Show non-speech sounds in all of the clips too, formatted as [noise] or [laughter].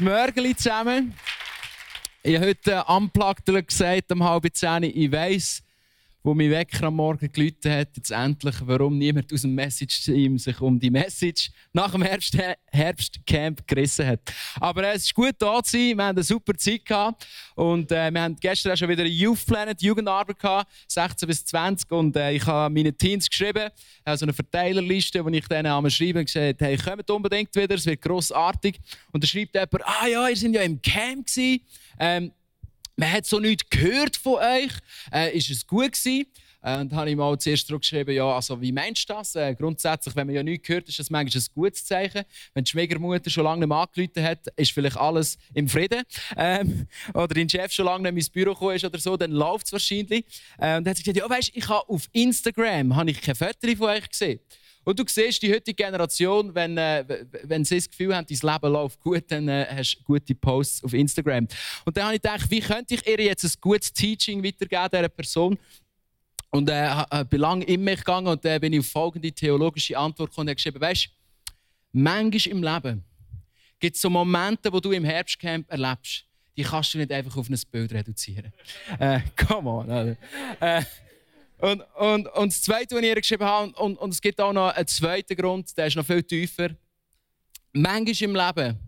Mörgeli zusammen. Ich habe heute Unplugged gesagt, um halb zehn. Ich weiss, wo mein Wecker am Morgen geläutet hat, jetzt endlich, warum niemand aus dem Message-Team sich um die Message nach dem Herbst Herbstcamp gerissen hat. Aber äh, es ist gut da zu sein, wir haben eine super Zeit gehabt und äh, wir haben gestern auch schon wieder eine Youth Planet Jugendarbeit gehabt, 16 bis 20 und äh, ich habe meine Teens geschrieben, also eine Verteilerliste, wo ich denen einmal schreibe und gesagt hey, kommt unbedingt wieder, es wird grossartig. Und da schreibt jemand, ah ja, ihr seid ja im Camp gewesen. Ähm, man hat so nichts gehört von euch. Äh, ist es gut gewesen? Äh, und habe ich mal zuerst geschrieben, ja, also wie meinst du das? Äh, grundsätzlich, wenn man ja nichts hört, ist das manchmal ein gutes Zeichen. Wenn die Schwiegermutter schon lange nicht mehr hat, ist vielleicht alles im Frieden. Ähm, oder dein Chef schon lange nicht mehr ins Büro gekommen ist oder so, dann läuft es wahrscheinlich. Äh, und dann hat sie gesagt, ja, weißt, ich habe auf Instagram habe ich keine Fotos von euch gesehen. Und du siehst die heutige Generation, wenn, äh, wenn sie das Gefühl haben, dein Leben läuft gut, dann äh, hast du gute Posts auf Instagram. Und dann habe ich gedacht, wie könnte ich ihr jetzt ein gutes Teaching weitergeben, dieser Person? Und äh, äh, bin lange in mich gegangen und dann äh, bin ich auf folgende theologische Antwort gekommen und habe geschrieben, weißt du, manchmal im Leben gibt es so Momente, wo du im Herbstcamp erlebst, die kannst du nicht einfach auf ein Bild reduzieren. äh, come on. Also. Äh, und, und, und das Zweite, was ich ihr geschrieben habe, und, und es gibt auch noch einen zweiten Grund, der ist noch viel tiefer. Manchmal im Leben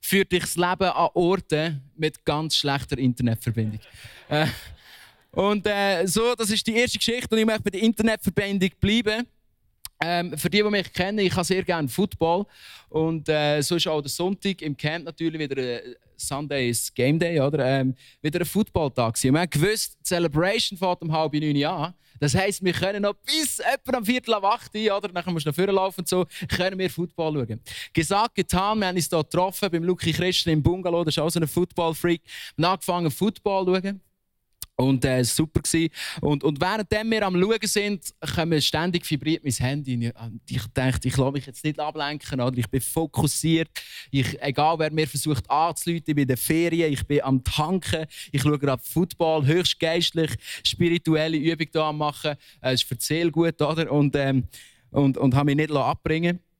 führt dich das Leben an Orte mit ganz schlechter Internetverbindung. äh, und äh, so, das ist die erste Geschichte und ich möchte bei der Internetverbindung bleiben. Ähm, für die, die mich kennen, ich habe sehr gerne Football. Und äh, so ist auch der Sonntag im Camp natürlich wieder äh, Sunday ist Game Day, oder? Ähm, wieder ein Footballtag. Wir haben gewusst, die Celebration fährt um halb neun an. Das heisst, wir können noch bis etwa am Viertel ab acht, oder? Dann musst du noch vorlaufen und so, können wir Football schauen. Gesagt, getan, wir haben uns hier getroffen beim Luki Christen im Bungalow, das ist auch so ein Football-Freak. Wir haben angefangen, Football zu schauen. Und äh, super gewesen. Und, und während wir am Schauen sind, kommen ständig vibriert mein Handy. Ich dachte, ich lasse mich jetzt nicht ablenken, oder? Ich bin fokussiert. Ich, egal wer mir versucht bin in der Ferien, ich bin am Tanken, ich schaue gerade Football, höchst geistlich, spirituelle Übung am machen. Äh, es ist erzähl gut, oder? Und, ähm, und, und habe mich nicht abbringen lassen.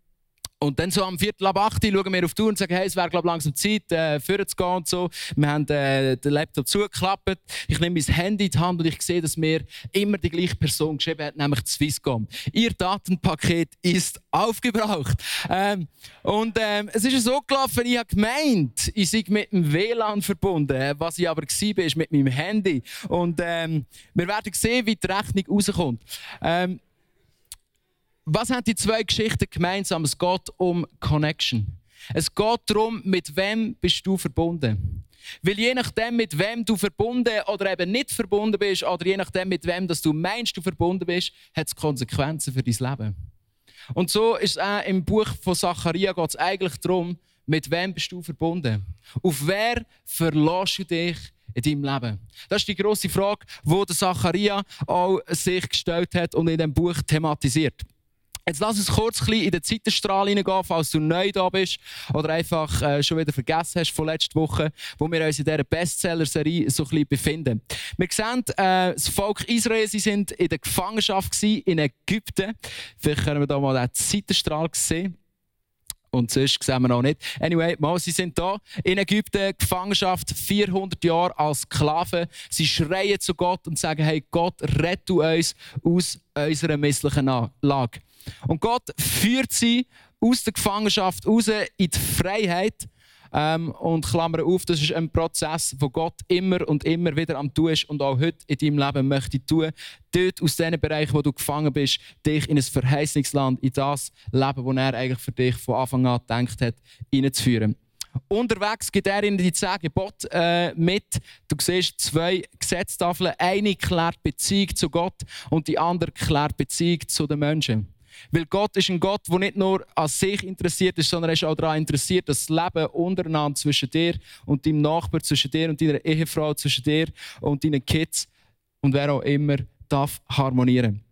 Und dann so am Viertel ab 8 schauen wir auf die Tour und sagen, hey, es wäre glaub, langsam Zeit, äh, vorzugehen und so. Wir haben äh, den Laptop zugeklappt. Ich nehme mein Handy in die Hand und ich sehe, dass mir immer die gleiche Person geschrieben hat, nämlich Swisscom. Ihr Datenpaket ist aufgebraucht. Ähm, und ähm, es ist so gelaufen, ich habe gemeint, ich sei mit dem WLAN verbunden. Was ich aber war, ist mit meinem Handy. Und ähm, wir werden sehen, wie die Rechnung rauskommt. Ähm, was haben die zwei Geschichten gemeinsam? Es geht um Connection. Es geht darum, mit wem bist du verbunden. Weil je nachdem, mit wem du verbunden oder eben nicht verbunden bist, oder je nachdem, mit wem dass du meinst, du verbunden bist, hat es Konsequenzen für dein Leben. Und so ist es auch im Buch von Zacharia geht es eigentlich darum, mit wem bist du verbunden? Auf wer verlässt du dich in deinem Leben? Das ist die grosse Frage, die der Zacharia auch sich gestellt hat und in dem Buch thematisiert. Jetzt lass uns kurz in den Zeitenstrahl hineingehen, falls du neu da bist oder einfach äh, schon wieder vergessen hast von letzter Woche, wo wir uns in dieser Bestseller-Serie so ein bisschen befinden. Wir sehen, äh, das Volk Israel, sie sind in der Gefangenschaft in Ägypten. Vielleicht können wir da mal den Zeitenstrahl sehen. Und sonst sehen wir noch nicht. Anyway, mal, sie sind da in Ägypten, Gefangenschaft, 400 Jahre als Sklaven. Sie schreien zu Gott und sagen, hey Gott, rette uns aus unserer misslichen Lage. Und Gott führt sie aus der Gefangenschaft raus in die Freiheit. Ähm, und Klammer auf, das ist ein Prozess, wo Gott immer und immer wieder am tun ist und auch heute in deinem Leben möchte tun. Dort aus diesen Bereichen, wo du gefangen bist, dich in ein Verheißungsland, in das Leben, das er eigentlich für dich von Anfang an gedacht hat, hineinzuführen. Unterwegs gibt er ihnen die zehn Gebote äh, mit. Du siehst zwei Gesetztafeln. Eine klärt Beziehung zu Gott und die andere klärt Beziehung zu den Menschen. Weil Gott ist ein Gott, der nicht nur an sich interessiert ist, sondern er ist auch daran interessiert, das Leben untereinander zwischen dir und deinem Nachbar, zwischen dir und deiner Ehefrau, zwischen dir und deinen Kids und wer auch immer darf harmonieren.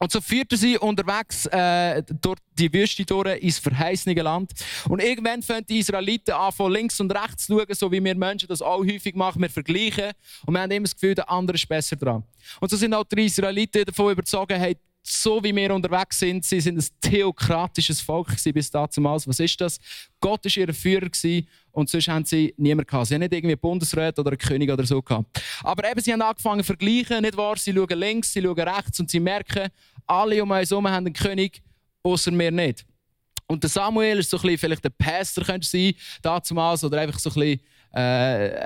Und so führte sie unterwegs äh, durch die Wüste durch ins verheißene Land. Und irgendwann fangen die Israeliten an, von links und rechts zu schauen, so wie wir Menschen das auch häufig machen. Wir vergleichen und wir haben immer das Gefühl, der andere ist besser dran. Und so sind auch die Israeliten davon überzeugt, hey, so wie wir unterwegs sind, sie sind ein theokratisches Volk bis damals. Was ist das? Gott war ihr Führer und sonst haben sie niemanden gehabt. Sie haben nicht irgendwie Bundesrat oder einen König oder so gehabt. Aber eben, sie haben angefangen zu vergleichen, nicht wahr? Sie schauen links, sie schauen rechts und sie merken, alle um uns herum haben einen König, außer wir nicht. Und der Samuel ist so ein bisschen, vielleicht der Pastor könnte sein, damals, oder einfach so ein bisschen äh,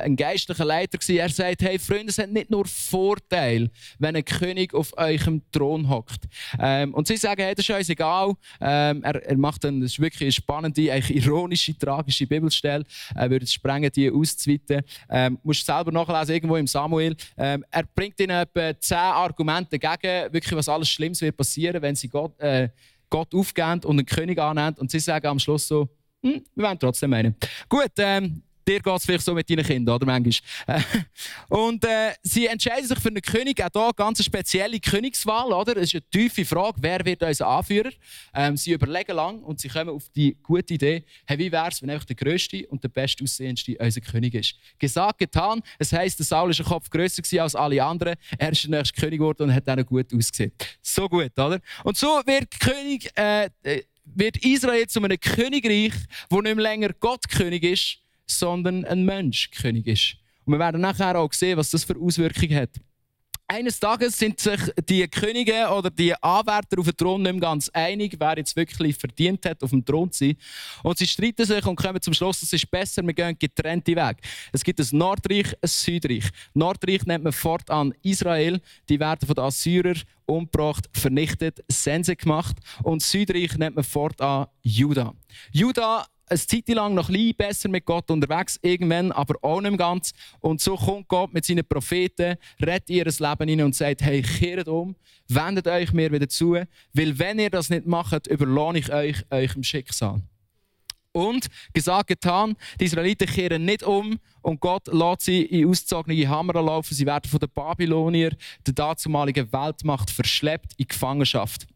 ein geistlicher Leiter gewesen. Er sagt, hey Freunde, es hat nicht nur Vorteil, wenn ein König auf eurem Thron hockt. Ähm, und sie sagen, hey, das ist uns egal. Ähm, er, er, macht dann, das wirklich eine spannende, eigentlich ironische, tragische Bibelstelle. Er würde es sprengen, die auszuweiten. Ähm, musst du selber nachlesen, irgendwo im Samuel. Ähm, er bringt ihnen etwa zehn Argumente dagegen, wirklich, was alles Schlimmes wird passieren, wenn sie Gott, äh, Gott aufgeben und einen König annehmen. Und sie sagen am Schluss so, hm, wir wollen trotzdem einen. Gut, ähm, Dir geht es vielleicht so mit deinen Kindern, oder? Manchmal. Und äh, sie entscheiden sich für einen König, auch hier eine ganz spezielle Königswahl, oder? Es ist eine tiefe Frage, wer wird unser Anführer? Ähm, sie überlegen lang und sie kommen auf die gute Idee, hey, wie wäre es, wenn einfach der Größte und der Bestaussehendste unser König ist? Gesagt, getan. Es heisst, der Saul ist ein Kopf grösser als alle anderen. Er ist der nächste König geworden und hat dann gut ausgesehen. So gut, oder? Und so wird König, äh, äh, wird Israel zu einem Königreich, wo nicht mehr länger Gott König ist, sondern ein Mensch König ist. Und wir werden nachher auch sehen, was das für Auswirkungen hat. Eines Tages sind sich die Könige oder die Anwärter auf dem Thron nicht mehr ganz einig, wer jetzt wirklich verdient hat, auf dem Thron zu sein. Und sie streiten sich und kommen zum Schluss, es ist besser, wir gehen getrennte Weg. Es gibt ein Nordreich, ein Südreich. Nordreich nennt man fortan Israel. Die werden von den Assyrern umgebracht, vernichtet, Sense gemacht. Und Südreich nennt man fortan Juda. Juda eine Zeit lang noch ein besser mit Gott unterwegs, irgendwann aber auch nicht ganz. Und so kommt Gott mit seinen Propheten, rettet ihr Leben hinein und sagt, hey, kehrt um, wendet euch mir wieder zu, weil wenn ihr das nicht macht, überlohne ich euch eurem Schicksal. Und gesagt, getan, die Israeliten kehren nicht um und Gott lässt sie in ausgezogene Hammer laufen. Sie werden von den Babylonier, der dazumaligen Weltmacht, verschleppt in Gefangenschaft.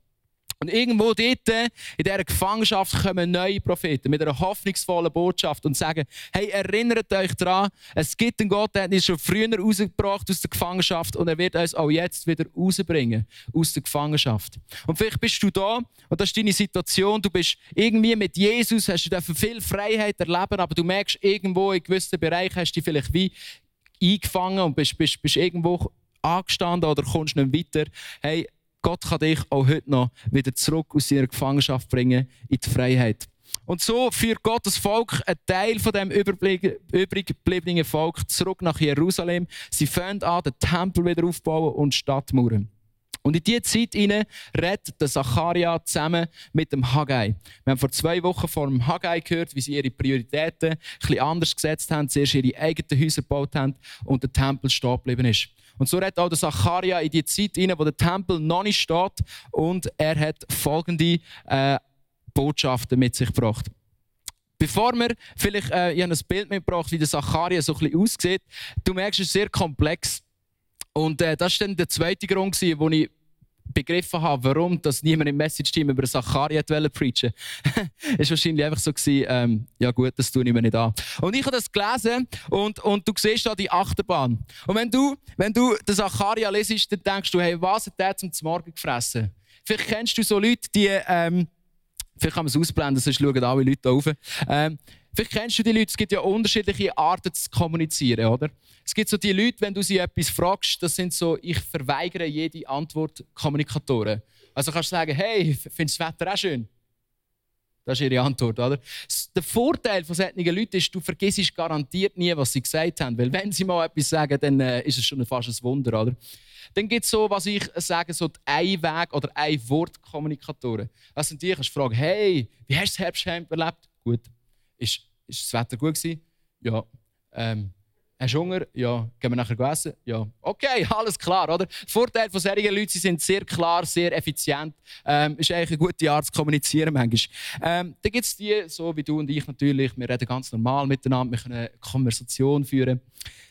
Und irgendwo dort, in dieser Gefangenschaft, kommen neue Propheten mit einer hoffnungsvollen Botschaft und sagen, hey, erinnert euch daran, es gibt einen Gott, der hat uns schon früher rausgebracht aus der Gefangenschaft und er wird uns auch jetzt wieder rausbringen aus der Gefangenschaft. Und vielleicht bist du da und das ist deine Situation, du bist irgendwie mit Jesus, hast du viel Freiheit erleben, aber du merkst irgendwo in gewissen Bereichen hast du dich vielleicht wie eingefangen und bist, bist, bist irgendwo angestanden oder kommst nicht weiter. Hey, Gott kann dich auch heute noch wieder zurück aus seiner Gefangenschaft bringen in die Freiheit. Und so führt Gottes Volk einen Teil von dem übrig gebliebenen Volk zurück nach Jerusalem. Sie fangen an, den Tempel wieder aufzubauen und Stadtmauern. Und in diese Zeit hinein der Zacharia zusammen mit dem Haggai. Wir haben vor zwei Wochen vor dem Haggai gehört, wie sie ihre Prioritäten ein bisschen anders gesetzt haben, zuerst ihre eigenen Häuser gebaut haben und der Tempel stehen geblieben ist. Und so redet auch der Zacharia in die Zeit hinein, wo der Tempel noch nicht steht und er hat folgende äh, Botschaften mit sich gebracht. Bevor wir vielleicht, äh, ein Bild mitgebracht, wie der Zacharia so ein bisschen aussieht. Du merkst, es ist sehr komplex. Und äh, das war dann der zweite Grund, wo ich begriffen habe, warum dass niemand im Message-Team über Zacharia preachen [laughs] ist wahrscheinlich einfach so gewesen, ähm, ja gut, das tue ich mir nicht an. Und ich habe das gelesen und, und du siehst da die Achterbahn. Und wenn du, wenn du den Zacharia lesest, dann denkst du, hey, was hat der zum Morgen gefressen? Vielleicht kennst du so Leute, die, ähm, vielleicht kann man es ausblenden, sonst schauen alle Leute auf. Ähm, Vielleicht kennst du die Leute, es gibt ja unterschiedliche Arten zu kommunizieren, oder? Es gibt so die Leute, wenn du sie etwas fragst, das sind so, ich verweigere jede Antwort Kommunikatoren. Also kannst du sagen, hey, findest das Wetter auch schön? Das ist ihre Antwort, oder? Der Vorteil von solchen Leuten ist, du vergisst garantiert nie, was sie gesagt haben. Weil wenn sie mal etwas sagen, dann äh, ist es schon fast ein Wunder, oder? Dann gibt es so, was ich sage, so die Einweg- oder Ein-Wort-Kommunikatoren. Das sind die, du fragen, hey, wie hast du das Herbstheim erlebt? Gut, ist ist das Wetter gut gewesen? Ja. Ähm, Hast du Hunger? Ja. Gehen wir nachher essen? Ja. Okay, [laughs] alles klar, oder? Der Vorteil von solchen Leuten, sie sind sehr klar, sehr effizient. Ähm, ist eigentlich eine gute Art zu kommunizieren manchmal. Ähm, dann gibt es die, so wie du und ich natürlich, wir reden ganz normal miteinander, wir können eine Konversation führen.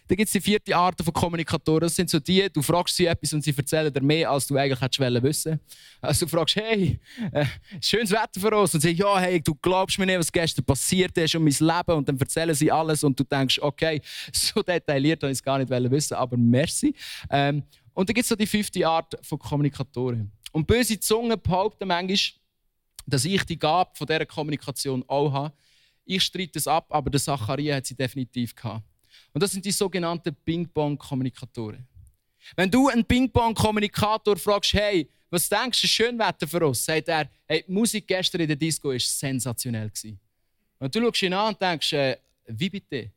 Dann gibt es die vierte Art von Kommunikatoren. Das sind so die, du fragst sie etwas und sie erzählen dir mehr, als du eigentlich hättest wissen Also du fragst, hey, äh, schönes Wetter für uns. Und sie ja, hey, du glaubst mir nicht, was gestern passiert ist und mein Leben. Und dann erzählen sie alles und du denkst, okay, [laughs] so detailliert habe ich es gar nicht wissen, aber merci. Ähm, und dann gibt es so die fünfte Art von Kommunikatoren. Und böse Zungen behaupten manchmal, dass ich die Gabe von dieser Kommunikation auch habe. Ich streite es ab, aber der Zacharia hat sie definitiv gehabt. Und das sind die sogenannten Ping-Pong-Kommunikatoren. Wenn du einen Ping-Pong-Kommunikator fragst, hey, was denkst du, schön Wetter für uns? Sagt er, hey, die Musik gestern in der Disco war sensationell. Und du schaust ihn an und denkst, äh, wie bitte?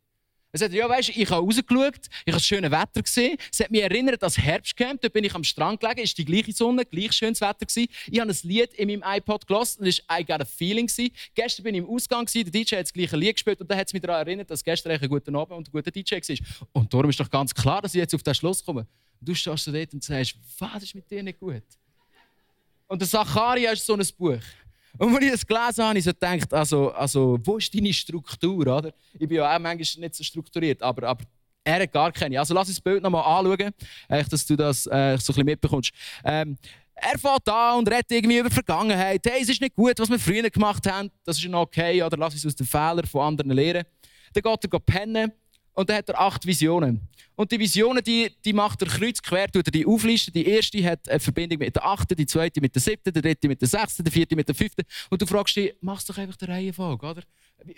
Er sagt, ja, weißt, ich habe rausgeschaut, ich habe das schöne Wetter gesehen. Es hat mich erinnert an das Herbstcamp. Dort bin ich am Strand gelegen, es war die gleiche Sonne, gleich schönes Wetter. Gewesen. Ich habe ein Lied in meinem iPod gelassen, das war I Got a Feeling. Gewesen. Gestern bin ich im Ausgang, gewesen, der DJ hat das gleiche Lied gespielt und dann hat es mich daran erinnert, dass gestern ein guter Abend und ein guter DJ war. Und darum ist doch ganz klar, dass ich jetzt auf den Schluss komme. Du stehst dort und sagst, was ist mit dir nicht gut? Und der Zacharia ist so ein Buch. Und als ich das gelesen habe, ich so gedacht, also, also, wo ist deine Struktur? Oder? Ich bin ja auch manchmal nicht so strukturiert, aber, aber er hat gar keine. Also lass uns das Bild nochmal anschauen, dass du das äh, so ein bisschen mitbekommst. Ähm, er fährt an und redet irgendwie über Vergangenheit. Hey, es ist nicht gut, was wir früher gemacht haben. Das ist noch okay. Oder lass uns aus den Fehlern von anderen lernen. Dann geht er pennen und dann hat er acht Visionen. Und die Visionen, die, die macht er kreuz quer, tut er die auflisten. Die erste hat eine Verbindung mit der achten, die zweite mit der siebten, die dritte mit der sechsten, die vierte mit der fünften. Und du fragst dich, machst doch einfach die Reihenfolge, oder?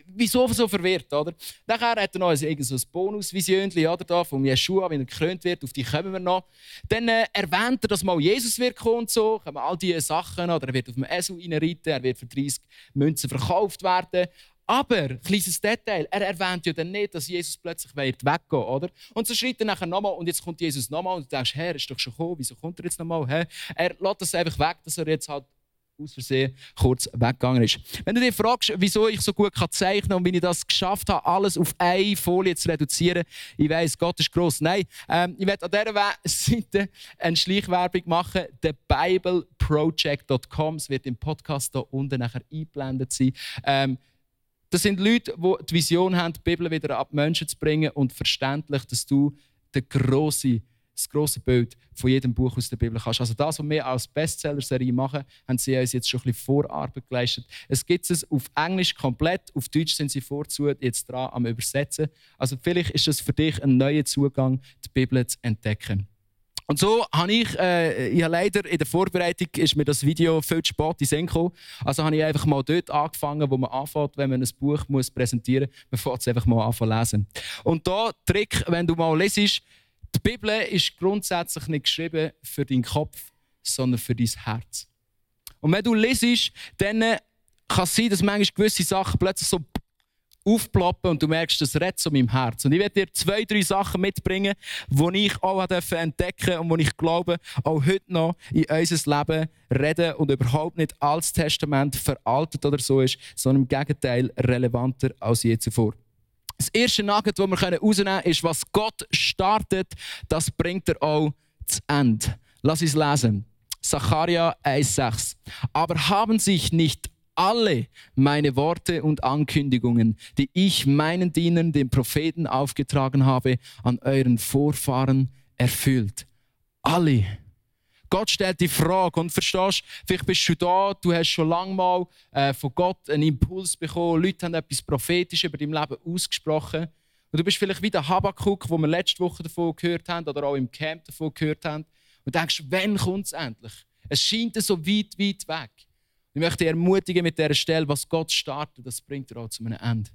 Wieso so verwirrt, oder? Nachher hat er noch ein, so ein Bonusvision, oder, da, von Jeshua, wie er gekrönt wird, auf die kommen wir noch. Dann äh, erwähnt er, dass mal Jesus wird kommen und so, kommen all diese Sachen, oder er wird auf dem Esel reinreiten, er wird für 30 Münzen verkauft werden. Aber, kleines Detail, er erwähnt ja dann nicht, dass Jesus plötzlich weggehen oder? Und so schreibt er nachher nochmal und jetzt kommt Jesus nochmal und du denkst, Herr, ist doch schon gekommen, wieso kommt er jetzt nochmal? Hä? Er lässt das einfach weg, dass er jetzt halt aus Versehen kurz weggegangen ist. Wenn du dich fragst, wieso ich so gut zeichnen kann und wie ich das geschafft habe, alles auf eine Folie zu reduzieren, ich weiß, Gott ist gross. Nein, ähm, ich werde an dieser [laughs] Seite eine Schleichwerbung machen, thebibleproject.com. Es wird im Podcast hier unten nachher eingeblendet sein. Ähm, das sind Leute, die die Vision haben, die Bibel wieder ab Menschen zu bringen und verständlich, dass du den grossen, das große Bild von jedem Buch aus der Bibel kannst. Also das, was wir als Bestseller-Serie machen, haben sie uns jetzt schon ein bisschen Vorarbeit geleistet. Es gibt es auf Englisch komplett, auf Deutsch sind sie vorzu jetzt dran am Übersetzen. Also vielleicht ist das für dich ein neuer Zugang, die Bibel zu entdecken. Und so habe ich, äh, ich habe leider in der Vorbereitung ist mir das Video viel zu spät in. Also habe ich einfach mal dort angefangen, wo man anfängt, wenn man ein Buch muss präsentieren muss. Man fängt es einfach mal an zu lesen. Und da Trick, wenn du mal lesest, die Bibel ist grundsätzlich nicht geschrieben für deinen Kopf, sondern für dein Herz. Und wenn du lesest, dann kann es sein, dass manchmal gewisse Sachen plötzlich so aufploppen und du merkst, das redet zu meinem Herz. Und ich werde dir zwei, drei Sachen mitbringen, die ich auch entdecken und die ich glaube, auch heute noch in unser Leben reden und überhaupt nicht als Testament veraltet oder so ist, sondern im Gegenteil relevanter als je zuvor. Das erste Nugget, das wir herausnehmen können, ist, was Gott startet, das bringt er auch zu Ende. Lass uns lesen. Zacharia 1,6. Aber haben sich nicht alle meine Worte und Ankündigungen, die ich meinen Dienern, den Propheten, aufgetragen habe, an euren Vorfahren erfüllt. Alle. Gott stellt die Frage und verstehst, vielleicht bist du da, du hast schon lange mal äh, von Gott einen Impuls bekommen, Leute haben etwas prophetisch über dein Leben ausgesprochen und du bist vielleicht wie der Habakkuk, wo wir letzte Woche davon gehört haben oder auch im Camp davon gehört haben und denkst, wann kommt es endlich? Es scheint so weit, weit weg. Ich möchte dich ermutigen mit dieser Stelle, was Gott startet, das bringt er auch zu einem Ende.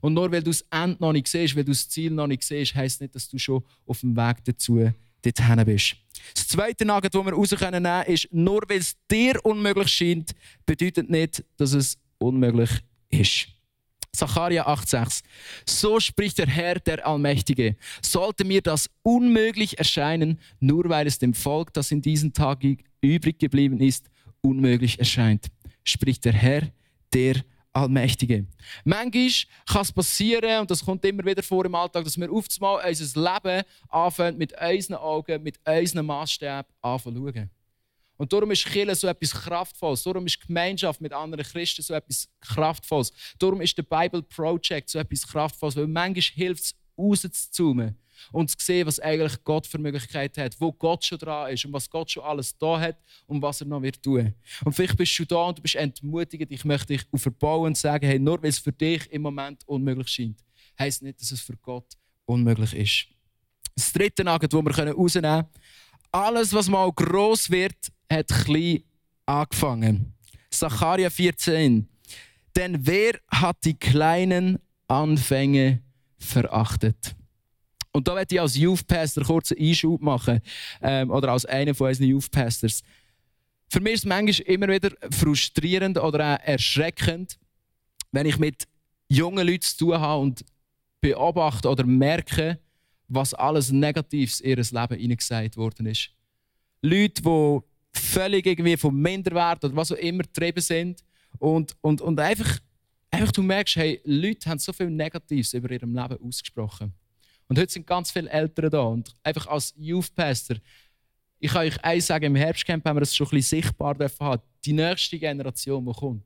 Und nur weil du das Ende noch nicht siehst, weil du das Ziel noch nicht siehst, heisst nicht, dass du schon auf dem Weg dazu dorthin bist. Das zweite Nugget, das wir raus nehmen können, ist, nur weil es dir unmöglich scheint, bedeutet nicht, dass es unmöglich ist. Zacharia 8,6. So spricht der Herr, der Allmächtige. Sollte mir das unmöglich erscheinen, nur weil es dem Volk, das in diesen Tagen übrig geblieben ist, unmöglich erscheint spricht der Herr, der Allmächtige. Manchmal kann es passieren, und das kommt immer wieder vor im Alltag, dass wir oft mal unser Leben anfangen, mit unseren Augen, mit unseren Maßstäben anzuschauen. Und darum ist Kirche so etwas Kraftvolles. Darum ist Gemeinschaft mit anderen Christen so etwas Kraftvolles. Darum ist der Bible Project so etwas Kraftvolles. Weil manchmal hilft es, rauszuzoomen und zu sehen, was eigentlich Gott für Möglichkeiten hat, wo Gott schon dran ist und was Gott schon alles da hat und was er noch wird tun. Und vielleicht bist du da und du bist entmutigend. Ich möchte dich verbauen und sagen, hey, nur weil es für dich im Moment unmöglich scheint, heisst nicht, dass es für Gott unmöglich ist. Das dritte Nugget, das wir rausnehmen können, alles, was mal gross wird, hat klein angefangen. Sacharja 14. Denn wer hat die kleinen Anfänge verachtet? Und da werde ich als Youth Pastor kurz einen Einschub machen. Ähm, oder als einer von unseren Youth Pastors. Für mich ist es manchmal immer wieder frustrierend oder auch erschreckend, wenn ich mit jungen Leuten zu tun habe und beobachte oder merke, was alles Negatives in ihr Leben hineingesagt worden ist. Leute, die völlig irgendwie vom Minderwert oder was auch immer getrieben sind und, und, und einfach, einfach du merkst, hey, Leute haben so viel Negatives über ihrem Leben ausgesprochen. Und heute sind ganz viele Eltern da. Und einfach als Youth Pastor, ich kann euch eins sagen, im Herbstcamp haben wir das schon ein bisschen sichtbar haben. Die nächste Generation, die kommt,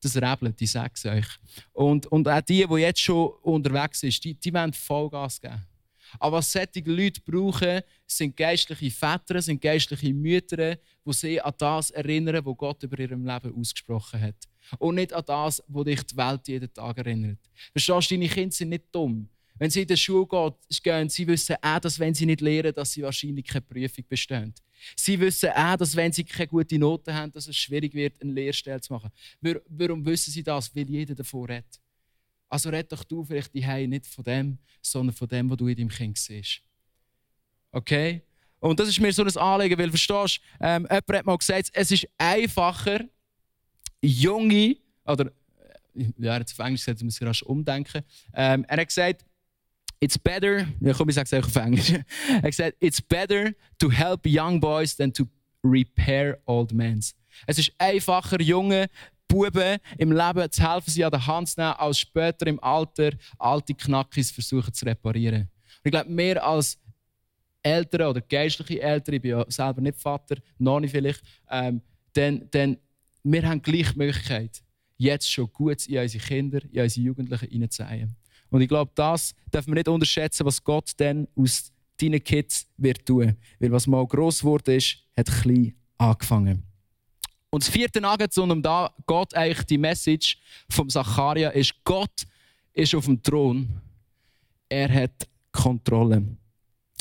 das rebelt, ich sage es euch. Und, und auch die, die jetzt schon unterwegs sind, die, die wollen Vollgas geben. Aber was solche Leute brauchen, sind geistliche Väter, sind geistliche Mütter, die sie an das erinnern, was Gott über ihrem Leben ausgesprochen hat. Und nicht an das, was dich die Welt jeden Tag erinnert. Verstehst du, deine Kinder sind nicht dumm. Wenn sie in die Schule gehen, sie wissen auch, dass wenn sie nicht lernen, dass sie wahrscheinlich keine Prüfung bestehen. Sie wissen auch, dass wenn sie keine gute Noten haben, dass es schwierig wird, eine Lehrstelle zu machen. Warum wissen sie das? Weil jeder davon redet. Also red doch du vielleicht die Hause nicht von dem, sondern von dem, was du in deinem Kind siehst. Okay? Und das ist mir so ein Anliegen, weil verstehst du, ähm, jemand hat mal gesagt, es ist einfacher, junge, oder, äh, ja, er hat auf Englisch gesagt, muss ich rasch umdenken. Ähm, er hat gesagt, It's better, ja, komm, ich sage es auf Englisch. [laughs] er gesagt, it's better to help young boys than to repair old men. Es ist einfacher, junge Buben im Leben zu helfen, sie an der Hand zu nehmen, als später im Alter alte Knackis versuchen zu reparieren. Und ich glaube, mehr als Eltern oder geistliche Eltern, ich bin ja selber nicht Vater, noch nicht vielleicht, ähm, denn, denn wir haben gleich Möglichkeit, jetzt schon gut in unsere Kinder, in unsere Jugendlichen hineinzusehen. Und ich glaube, das darf man nicht unterschätzen, was Gott dann aus deinen Kids wird tun. Weil was mal gross wurde, ist, hat klein angefangen. Und das vierte Nugget, um da geht eigentlich die Message vom Zacharia, ist, Gott ist auf dem Thron. Er hat Kontrolle.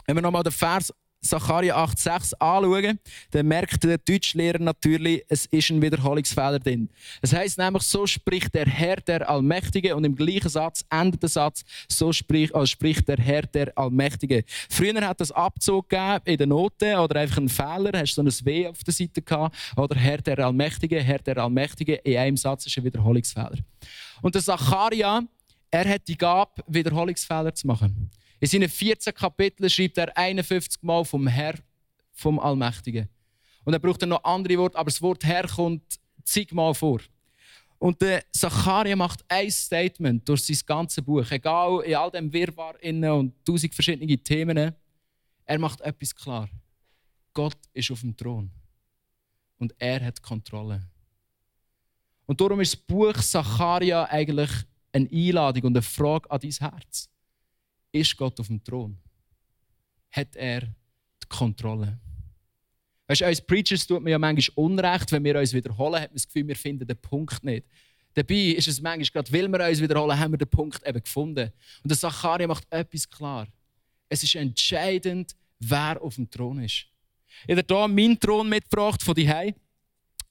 Wenn wir nochmal den Vers Sacharja 8,6 anschauen, dann merkt der Deutschlehrer natürlich, es ist ein Wiederholungsfehler drin. Es heißt nämlich, so spricht der Herr der Allmächtige und im gleichen Satz endet der Satz, so spricht, also spricht der Herr der Allmächtige. Früher hat es Abzug in den Noten oder einfach einen Fehler, hast du so ein W auf der Seite gehabt oder Herr der Allmächtige, Herr der Allmächtige, in einem Satz ist ein Wiederholungsfehler. Und der Sacharja, er hat die Gabe, Wiederholungsfehler zu machen. In seinen 14 Kapiteln schreibt er 51 Mal vom Herr, vom Allmächtigen. Und er braucht dann noch andere Worte, aber das Wort Herr kommt zigmal vor. Und der Zacharia macht ein Statement durch sein ganzes Buch, egal in all dem Wirrwarr und tausend verschiedene Themen. Er macht etwas klar. Gott ist auf dem Thron. Und er hat Kontrolle. Und darum ist das Buch Zacharia eigentlich eine Einladung und eine Frage an dein Herz. Ist Gott auf dem Thron? Hat er die Kontrolle? Weißt du, als Preachers tut mir ja manchmal Unrecht, wenn wir uns wiederholen, hat man das Gefühl, wir finden den Punkt nicht. Dabei ist es manchmal, gerade weil wir uns wiederholen, haben wir den Punkt eben gefunden. Und der Zacharia macht etwas klar. Es ist entscheidend, wer auf dem Thron ist. Ich habe hier meinen Thron mitgebracht von die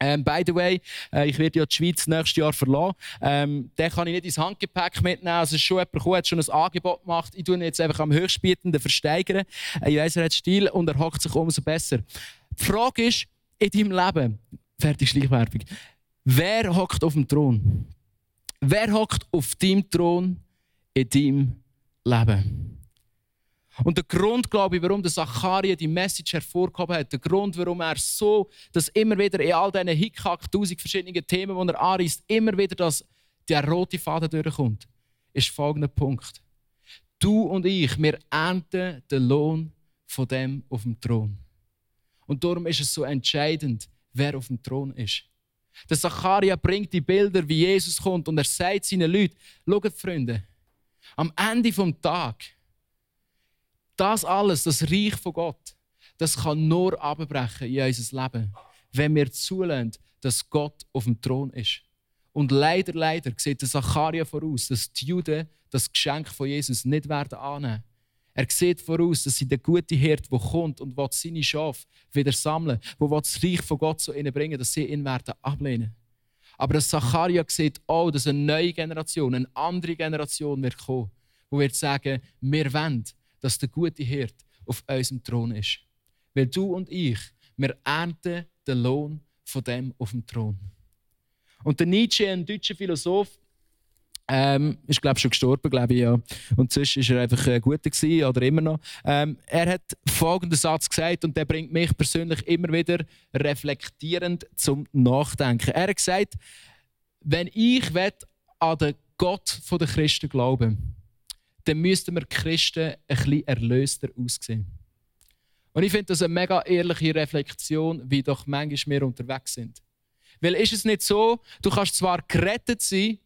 ähm, by the way, äh, ich werde ja die Schweiz nächstes Jahr verlassen. Ähm, den kann ich nicht ins Handgepäck mitnehmen. Also, es ist schon jemand gekommen, hat schon ein Angebot gemacht. Ich tue ihn jetzt einfach am Höchstbietenden versteigern. Äh, ich weiss, er hat Stil und er hockt sich umso besser. Die Frage ist, in deinem Leben, fertig Schleichwerbung, wer hockt auf dem Thron? Wer hockt auf deinem Thron in deinem Leben? Und der Grund, glaube ich, warum der Zacharia die Message hervorgehoben hat, der Grund, warum er so, dass immer wieder in all diesen Hickhack, tausend verschiedenen Themen, die er anreißt, immer wieder das der rote Faden durchkommt, ist folgender Punkt. Du und ich, wir ernten den Lohn von dem auf dem Thron. Und darum ist es so entscheidend, wer auf dem Thron ist. Der Zacharia bringt die Bilder, wie Jesus kommt und er sagt seinen Leuten, schaut Freunde, am Ende vom Tag, das alles, das Reich von Gott, das kann nur abbrechen in unser Leben, wenn wir zulassen, dass Gott auf dem Thron ist. Und leider, leider sieht der Zacharia voraus, dass die Juden das Geschenk von Jesus nicht werden annehmen. Er sieht voraus, dass sie der gute Hirt, der kommt und will seine Schafe wieder sammeln, wo das Reich von Gott zu ihnen bringen, dass sie ihn werden ablehnen. Aber Zacharia sieht auch, dass eine neue Generation, eine andere Generation wird kommen, wo wird sagen, wir wollen, dass der gute Hirt auf unserem Thron ist. Weil du und ich, wir ernten den Lohn von dem auf dem Thron. Und der Nietzsche, ein deutscher Philosoph, ähm, ist glaube schon gestorben, glaube ich ja. Und sonst ist er einfach ein guter gewesen, oder immer noch. Ähm, er hat folgenden Satz gesagt und der bringt mich persönlich immer wieder reflektierend zum Nachdenken. Er hat gesagt, wenn ich an den Gott der Christen glauben, dann müssten wir Christen ein bisschen erlöster aussehen. Und ich finde das eine mega ehrliche Reflexion, wie doch manchmal wir unterwegs sind. Weil ist es nicht so, du kannst zwar gerettet sein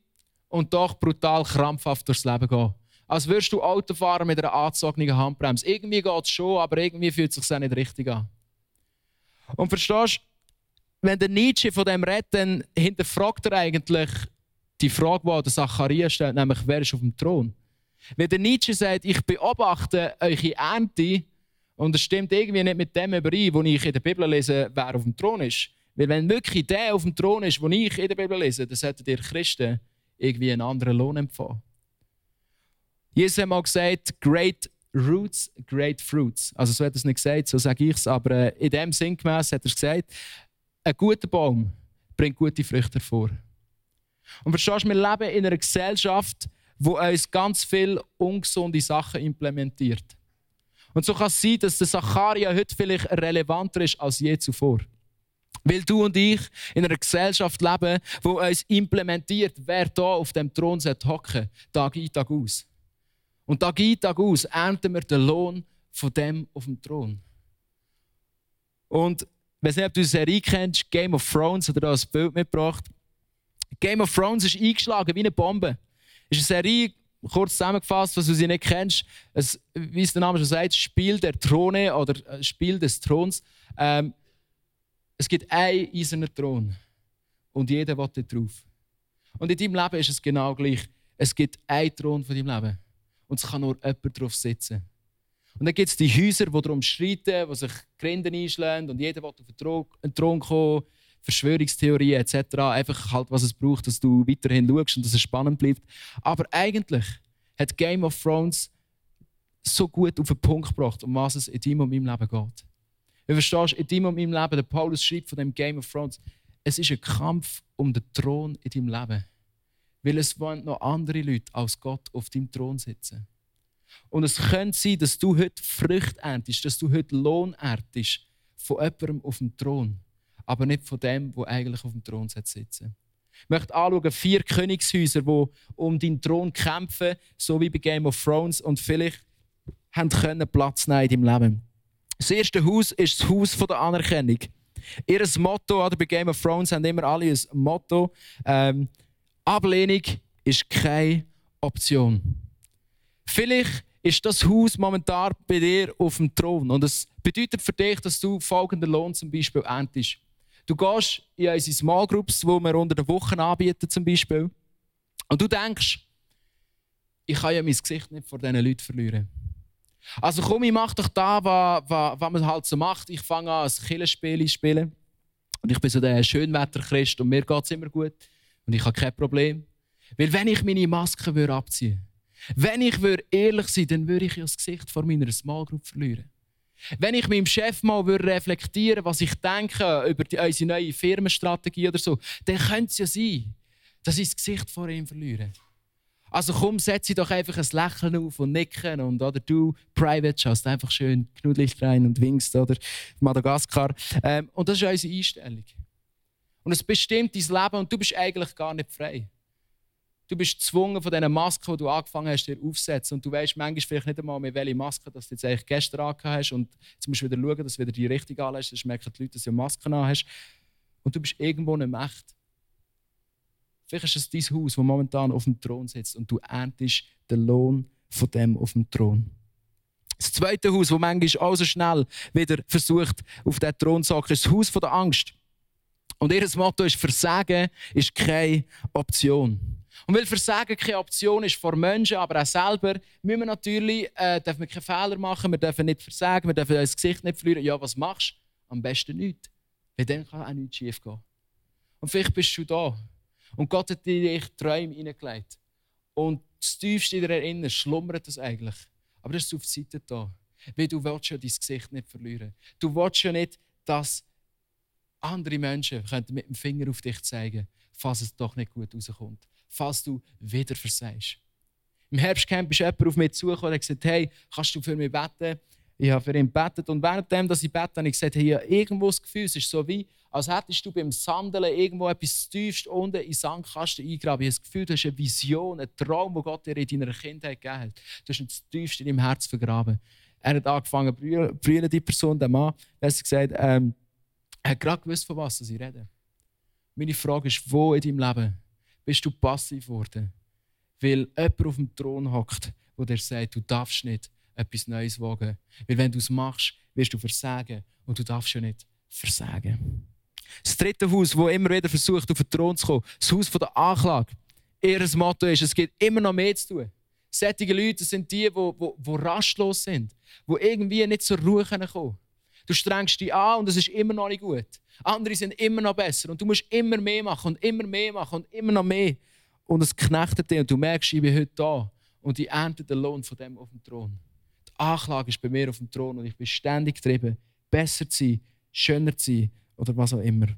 und doch brutal krampfhaft durchs Leben gehen. Als würdest du Auto fahren mit einer angezogenen Handbremse. Irgendwie geht es schon, aber irgendwie fühlt es sich auch nicht richtig an. Und verstehst du, wenn der Nietzsche von dem redet, dann hinterfragt er eigentlich die Frage, die der Zachariah stellt, nämlich wer ist auf dem Thron? Wenn der Nietzsche sagt, ich beobachte eure Ernte und es stimmt irgendwie nicht mit dem überein, wo ich in der Bibel lese, wer auf dem Thron ist. Weil wenn wirklich der auf dem Thron ist, wo ich in der Bibel lese, dann solltet ihr Christen irgendwie einen anderen Lohn empfangen. Jesus hat mal gesagt, great roots, great fruits. Also so hat er es nicht gesagt, so sage ich es, aber äh, in dem Sinn gemäß hat er es gesagt, ein guter Baum bringt gute Früchte hervor. Und verstehst du, wir leben in einer Gesellschaft, wo uns ganz viele ungesunde Sachen implementiert. Und so kann es sein, dass der Zacharia heute vielleicht relevanter ist als je zuvor. Weil du und ich in einer Gesellschaft leben, wo uns implementiert, wer da auf dem Thron hocken Tag ein, Tag aus. Und Tag ein, Tag aus ernten wir den Lohn von dem auf dem Thron. Und ich weiß nicht, ob du die Serie kennst, Game of Thrones, oder da ein Bild mitgebracht. Game of Thrones ist eingeschlagen wie eine Bombe. Ist eine Serie, kurz zusammengefasst, was du sie nicht kennst, es, wie es der Name schon sagt, Spiel der Throne oder äh, Spiel des Throns. Ähm, es gibt einen eisernen Thron und jeder will dort drauf. Und in deinem Leben ist es genau gleich. Es gibt einen Thron von deinem Leben und es kann nur jemand drauf sitzen. Und dann gibt es die Häuser, die darum streiten, die sich Gründe einschlagen und jeder will auf den Thron kommen, Verschwörungstheorien etc. Einfach halt, was es braucht, dass du weiterhin schaust und dass es spannend bleibt. Aber eigentlich hat Game of Thrones so gut auf den Punkt gebracht, um was es in deinem und meinem Leben geht. Du verstehst, in deinem und meinem Leben, der Paulus schreibt von dem Game of Thrones, es ist ein Kampf um den Thron in deinem Leben. Weil es wollen noch andere Leute als Gott auf deinem Thron sitzen. Und es könnte sein, dass du heute Früchte erntest, dass du heute Lohn erntest von jemandem auf dem Thron, aber nicht von dem, der eigentlich auf dem Thron sitzen Ich möchte anschauen, vier Königshäuser, die um deinen Thron kämpfen, so wie bei Game of Thrones, und vielleicht haben können Platz nehmen in deinem Leben. Das erste Haus ist das Haus der Anerkennung. Ihr Motto oder bei Game of Thrones haben immer alle ein Motto. Ähm, Ablehnung ist keine Option. Vielleicht ist das Haus momentan bei dir auf dem Thron und es bedeutet für dich, dass du folgenden Lohn zum Beispiel erntest. Du gehst in unsere Small Groups, die wir unter der Woche anbieten zum Beispiel, und du denkst, ich kann ja mein Gesicht nicht vor diesen Leuten verlieren. Also komm, ich mach doch da, was, was, was man halt so macht. Ich fange an, ein Killenspiel zu spielen. Und ich bin so der Schönwetterchrist und mir geht es immer gut. Und ich habe kein Problem. Weil wenn ich meine Maske würde abziehen wenn ich würde ehrlich sein dann würde ich das Gesicht vor meiner Small Group verlieren. Wenn ich meinem Chef mal würde reflektieren was ich denke über die, unsere neue Firmenstrategie oder so, dann könnte es ja sein, dass ich das Gesicht vor ihm verliere. Also komm, setze doch einfach ein Lächeln auf und nicken und oder du, Private, schaust einfach schön knuddelig rein und winkst, oder Madagaskar. Ähm, und das ist unsere Einstellung. Und es bestimmt dein Leben und du bist eigentlich gar nicht frei. Du bist gezwungen von diesen Masken, die du angefangen hast, dir aufzusetzen. Und du weißt manchmal vielleicht nicht einmal mehr, welche Maske du jetzt eigentlich gestern angehabt hast. Und jetzt musst du wieder schauen, dass du wieder die richtige anlässt. Sonst merken die Leute, dass du Masken an hast. Und du bist irgendwo nicht echt. Vielleicht ist es dein Haus, das momentan auf dem Thron sitzt und du erntest den Lohn von dem auf dem Thron. Das zweite Haus, das manchmal auch so schnell wieder versucht, auf den Thron zu ist das Haus der Angst. Und ihr Motto ist, Versagen ist keine Option. Und weil Versagen keine Option ist vor Menschen, aber auch selber, müssen wir natürlich äh, dürfen wir keine Fehler machen, wir dürfen nicht versagen, wir dürfen das Gesicht nicht verlieren. Ja, was machst du? Am besten nichts. Weil dann kann auch nichts schief gehen. Und vielleicht bist du da. Und Gott hat dir Träume hineingelegt. Und das Tiefste in dir erinnern, schlummert das eigentlich. Aber das ist auf die Seite da. Weil du willst ja dein Gesicht nicht verlieren. Du willst ja nicht, dass andere Menschen mit dem Finger auf dich zeigen, falls es doch nicht gut rauskommt. Falls du wieder versagst. Im Herbstcamp ist jemand auf mich zugekommen und gesagt, hey, kannst du für mich beten? Ich habe für ihn gebetet und währenddem, dass ich bete, habe ich gesagt, hey, irgendwo das Gefühl, es ist so wie, als hättest du beim Sandeln irgendwo etwas tiefst unten in den Sandkasten eingraben. Ich habe das Gefühl, du hast eine Vision, einen Traum, den Gott dir in deiner Kindheit gegeben hat. Du hast ihn tiefst in deinem Herz vergraben. Er hat angefangen brüllen, die Person, der Mann. Er hat gesagt, ähm, er hat gerade gewusst, von was ich rede. Meine Frage ist, wo in deinem Leben bist du passiv geworden? Weil jemand auf dem Thron hockt, wo dir sagt, du darfst nicht etwas Neues wagen. Weil wenn du es machst, wirst du versagen und du darfst ja nicht versagen. Das dritte Haus, das immer wieder versucht, auf den Thron zu kommen, das Haus der Anklage. Ihr Motto ist, es gibt immer noch mehr zu tun. Solche Leute sind die, die, die, die rastlos sind, die irgendwie nicht zur Ruhe kommen Du strengst dich an und es ist immer noch nicht gut. Andere sind immer noch besser und du musst immer mehr machen und immer mehr machen und immer noch mehr. Und es knechtet dich und du merkst, ich bin heute da und ich ernte den Lohn von dem auf dem Thron. Die Anklage ist bei mir auf dem Thron und ich bin ständig getrieben, besser zu sein, schöner zu sein oder was auch immer.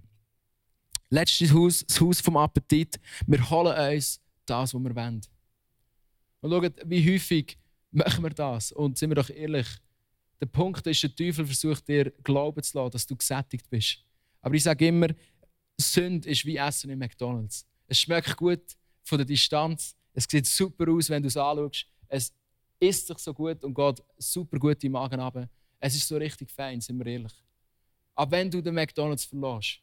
Letztes Haus, das Haus vom Appetit. Wir holen uns das, was wir wollen. Und schaut, wie häufig machen wir das? Und sind wir doch ehrlich, der Punkt ist, der Teufel versucht dir glauben zu lassen, dass du gesättigt bist. Aber ich sage immer, Sünde ist wie Essen in McDonalds. Es schmeckt gut von der Distanz. Es sieht super aus, wenn du es anschaust. Es isst sich so gut und geht super gut im Magen runter. Es ist so richtig fein, sind wir ehrlich. Aber wenn du den McDonalds verlässt,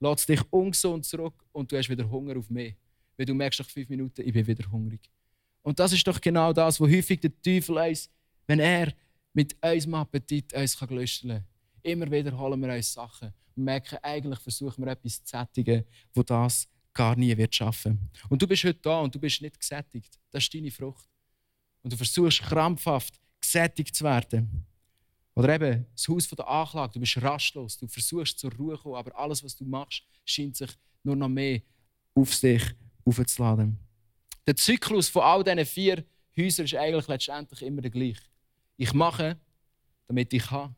lässt dich ungesund zurück und du hast wieder Hunger auf mehr. Weil du merkst nach fünf Minuten, ich bin wieder hungrig. Und das ist doch genau das, wo häufig der Teufel ist, wenn er mit unserem Appetit uns gelöscht kann. Immer wieder holen wir uns Sachen und merken, eigentlich versuchen wir etwas zu sättigen, wo das gar nie wird schaffen. Und du bist heute da und du bist nicht gesättigt. Das ist deine Frucht. Und du versuchst krampfhaft gesättigt zu werden. Oder eben das Haus der Anklage. Du bist rastlos, du versuchst zur Ruhe zu kommen, aber alles, was du machst, scheint sich nur noch mehr auf dich aufzuladen. Der Zyklus von all diesen vier Häusern ist eigentlich letztendlich immer der gleiche. Ich mache, damit ich habe,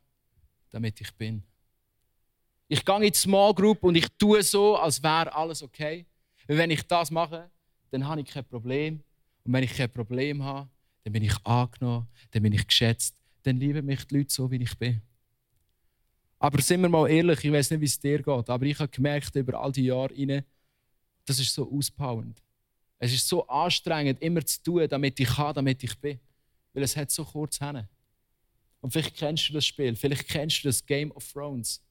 damit ich bin. Ich gehe in die Small Group und ich tue so, als wäre alles okay. Weil wenn ich das mache, dann habe ich kein Problem. Und wenn ich kein Problem habe, dann bin ich angenommen, dann bin ich geschätzt, dann lieben mich die Leute so, wie ich bin. Aber sind wir mal ehrlich, ich weiß nicht, wie es dir geht, aber ich habe gemerkt über all die Jahre rein, das ist so auspowernd. Es ist so anstrengend, immer zu tun, damit ich kann, damit ich bin. Weil es hat so kurz hin. Und vielleicht kennst du das Spiel, vielleicht kennst du das Game of Thrones.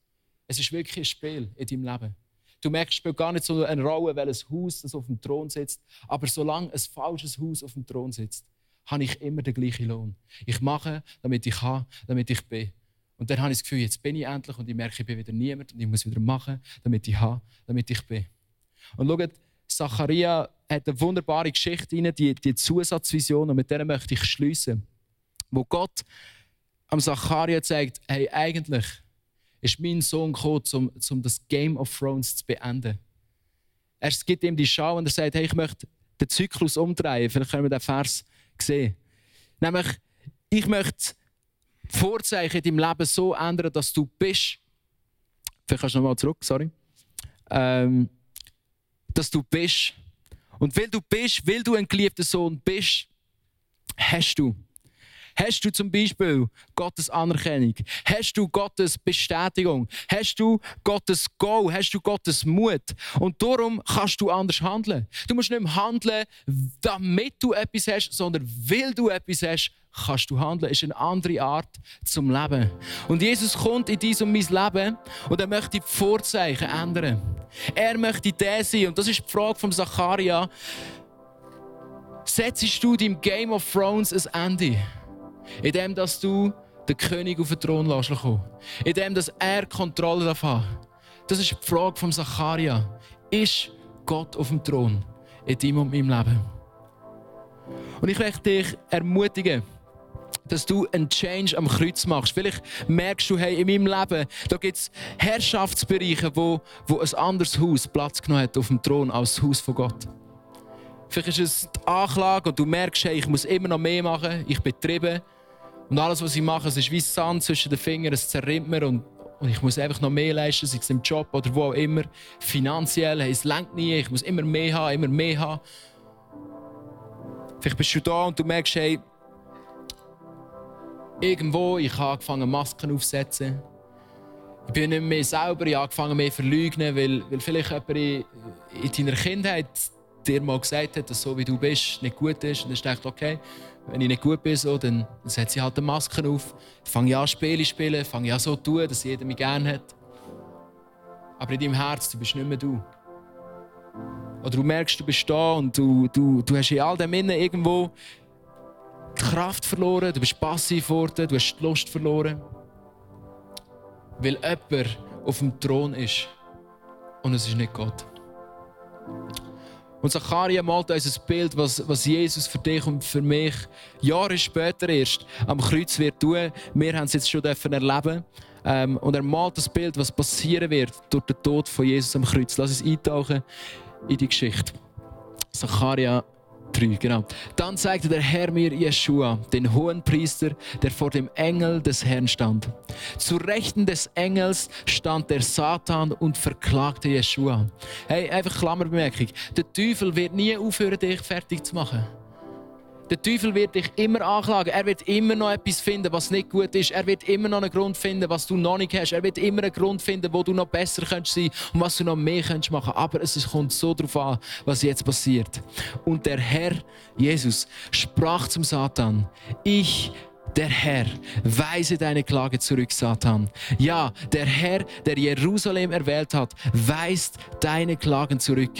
Es ist wirklich ein Spiel in deinem Leben. Du merkst, spielt gar nicht so eine Rolle, welches Haus das auf dem Thron sitzt. Aber solange ein falsches Haus auf dem Thron sitzt, habe ich immer den gleichen Lohn. Ich mache, damit ich kann, damit ich bin. Und dann habe ich das Gefühl, jetzt bin ich endlich und ich merke, ich bin wieder niemand und ich muss wieder machen, damit ich habe, damit ich bin. Und schaut, Zacharia hat eine wunderbare Geschichte rein, die, die Zusatzvision, und mit der möchte ich schließen. Wo Gott am Zacharia zeigt, hey, eigentlich ist mein Sohn gekommen, um, um das Game of Thrones zu beenden. Er gibt ihm die Schau und er sagt, hey, ich möchte den Zyklus umdrehen. Vielleicht können wir den Vers sehen. Nämlich, ich möchte Vorzeichen in deinem Leben so ändern, dass du bist. Vielleicht kannst du nochmal zurück, sorry. Ähm, dass du bist. Und weil du bist, weil du ein geliebter Sohn bist, hast du Hast du zum Beispiel Gottes Anerkennung? Hast du Gottes Bestätigung? Hast du Gottes Go? Hast du Gottes Mut? Und darum kannst du anders handeln. Du musst nicht mehr handeln, damit du etwas hast, sondern weil du etwas hast, kannst du handeln. Es ist eine andere Art zum Leben. Und Jesus kommt in dein und mein Leben und er möchte die Vorzeichen ändern. Er möchte der sein. Und das ist die Frage von Zacharia. Setzt du deinem Game of Thrones ein Ende? Indem, dass du den König auf den Thron lässt kommen. Indem, dass er Kontrolle davon hat. Das ist die Frage von Zacharia. Ist Gott auf dem Thron in deinem und meinem Leben? Und ich möchte dich ermutigen, dass du einen Change am Kreuz machst. Vielleicht merkst du, hey, in meinem Leben, da gibt es Herrschaftsbereiche, wo, wo ein anderes Haus Platz genommen hat auf dem Thron als das Haus von Gott. Vielleicht ist es die Anklage und du merkst, hey, ich muss immer noch mehr machen, ich betriebe. Und alles, was ich mache, es ist wie Sand zwischen den Fingern, es zerrinnt mir und, und ich muss einfach noch mehr leisten, sei es im Job oder wo auch immer. Finanziell, hey, es lenkt nie, ich muss immer mehr haben, immer mehr haben. Vielleicht bist du da und du merkst, hey, irgendwo, ich habe angefangen, Masken aufzusetzen. Ich bin nicht mehr selber, ich habe angefangen, mehr zu verleugnen, weil, weil vielleicht jemand in, in deiner Kindheit dir mal gesagt hat, dass so wie du bist nicht gut ist. Und dann dachte okay, wenn ich nicht gut bin, so, dann, dann setze ich halt eine Maske auf. Fange ich an, Spiele zu spielen, fange ich an, so zu tun, dass jeder mich gerne hat. Aber in deinem Herz, du bist nicht mehr du. Oder du merkst, du bist da und du, du, du hast in all dem Innen irgendwo Kraft verloren, du bist passiv geworden, du hast die Lust verloren. Weil jemand auf dem Thron ist und es ist nicht Gott. Und Zacharia malt uns ein Bild, was, was Jesus für dich und für mich Jahre später erst am Kreuz wird tun. Wir haben es jetzt schon erleben ähm, Und er malt das Bild, was passieren wird durch den Tod von Jesus am Kreuz. Lass uns eintauchen in die Geschichte. Zacharia 3, genau. Dann zeigte der Herr mir Jeschua, den hohen Priester, der vor dem Engel des Herrn stand. Zu Rechten des Engels stand der Satan und verklagte Jeschua. Hey, einfach Klammerbemerkung. Der Teufel wird nie aufhören, dich fertig zu machen. Der Teufel wird dich immer anklagen. Er wird immer noch etwas finden, was nicht gut ist. Er wird immer noch einen Grund finden, was du noch nicht hast. Er wird immer einen Grund finden, wo du noch besser sein könntest und was du noch mehr könntest machen. Aber es kommt so darauf an, was jetzt passiert. Und der Herr, Jesus, sprach zum Satan: Ich der Herr, weise deine Klage zurück, Satan. Ja, der Herr, der Jerusalem erwählt hat, weist deine Klagen zurück.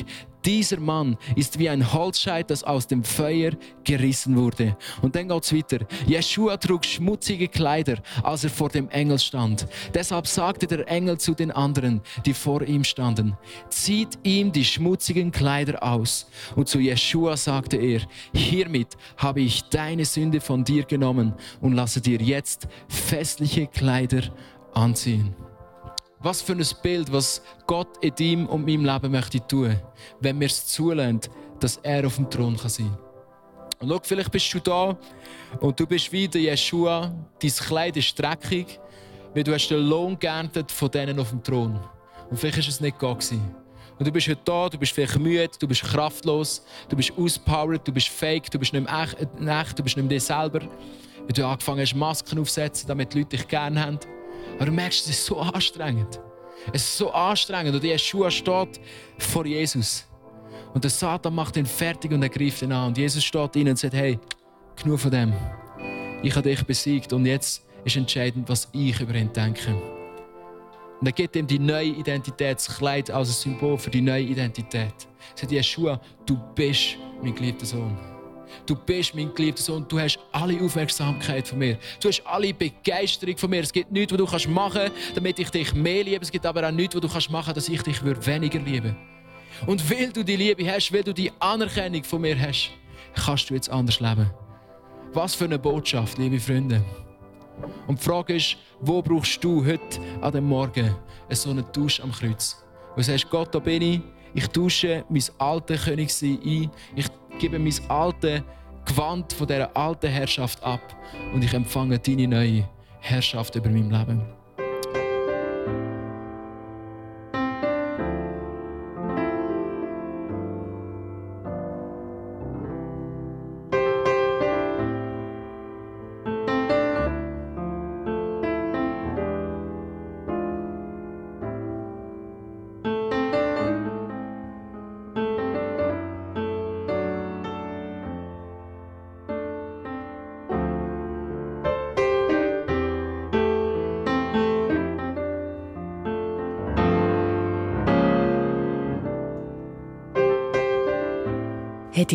Dieser Mann ist wie ein Holzscheit, das aus dem Feuer gerissen wurde. Und dann geht's weiter. Jeschua trug schmutzige Kleider, als er vor dem Engel stand. Deshalb sagte der Engel zu den anderen, die vor ihm standen, zieht ihm die schmutzigen Kleider aus. Und zu Jeschua sagte er, hiermit habe ich deine Sünde von dir genommen und lasse dir jetzt festliche Kleider anziehen. Was für ein Bild, was Gott in deinem und meinem Leben möchte tun, wenn wir es zulassen, dass er auf dem Thron sein kann. Und schau, vielleicht bist du da und du bist wie der Jeshua, dein Kleid ist dreckig, weil du hast den Lohn geerntet von denen auf dem Thron. Und vielleicht war es nicht Gott. Und du bist heute da, du bist vielleicht müde, du bist kraftlos, du bist auspowered, du bist fake, du bist nicht mehr echt, du bist nicht mehr dir selber. Weil du angefangen hast, Masken aufzusetzen, damit die Leute dich gerne haben. Aber du merkst, es ist so anstrengend. Es ist so anstrengend. Und Jeschua steht vor Jesus. Und der Satan macht ihn fertig und er greift ihn an. Und Jesus steht ihnen und sagt: Hey, genug von dem. Ich habe dich besiegt und jetzt ist entscheidend, was ich über ihn denke. Und er gibt ihm die neue Identität, das Kleid als ein Symbol für die neue Identität. Er sagt: Jeschua, du bist mein geliebter Sohn. Du bist mein geliebter Sohn. Du hast alle Aufmerksamkeit von mir. Du hast alle Begeisterung von mir. Es gibt nichts, was du kannst machen damit ich dich mehr liebe. Es gibt aber auch nichts, was du kannst machen dass ich dich weniger liebe. Und weil du die Liebe hast, weil du die Anerkennung von mir hast, kannst du jetzt anders leben. Was für eine Botschaft, liebe Freunde. Und die Frage ist, wo brauchst du heute an dem Morgen so einen Tausch am Kreuz? Wo du sagst, Gott, da bin ich, ich tausche mein altes Königsein ein, ich gebe mein altes Gewand von dieser alten Herrschaft ab und ich empfange deine neue Herrschaft über mein Leben.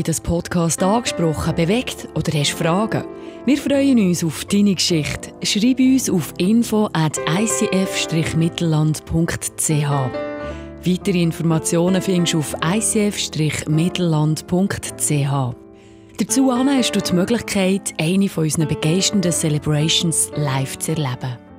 Dich das Podcast angesprochen, bewegt oder hast Fragen? Wir freuen uns auf deine Geschichte. Schreib uns auf info at icf-mittelland.ch. Weitere Informationen findest du auf icf-mittelland.ch. Dazu hast du die Möglichkeit, eine von unseren begeisternden Celebrations live zu erleben.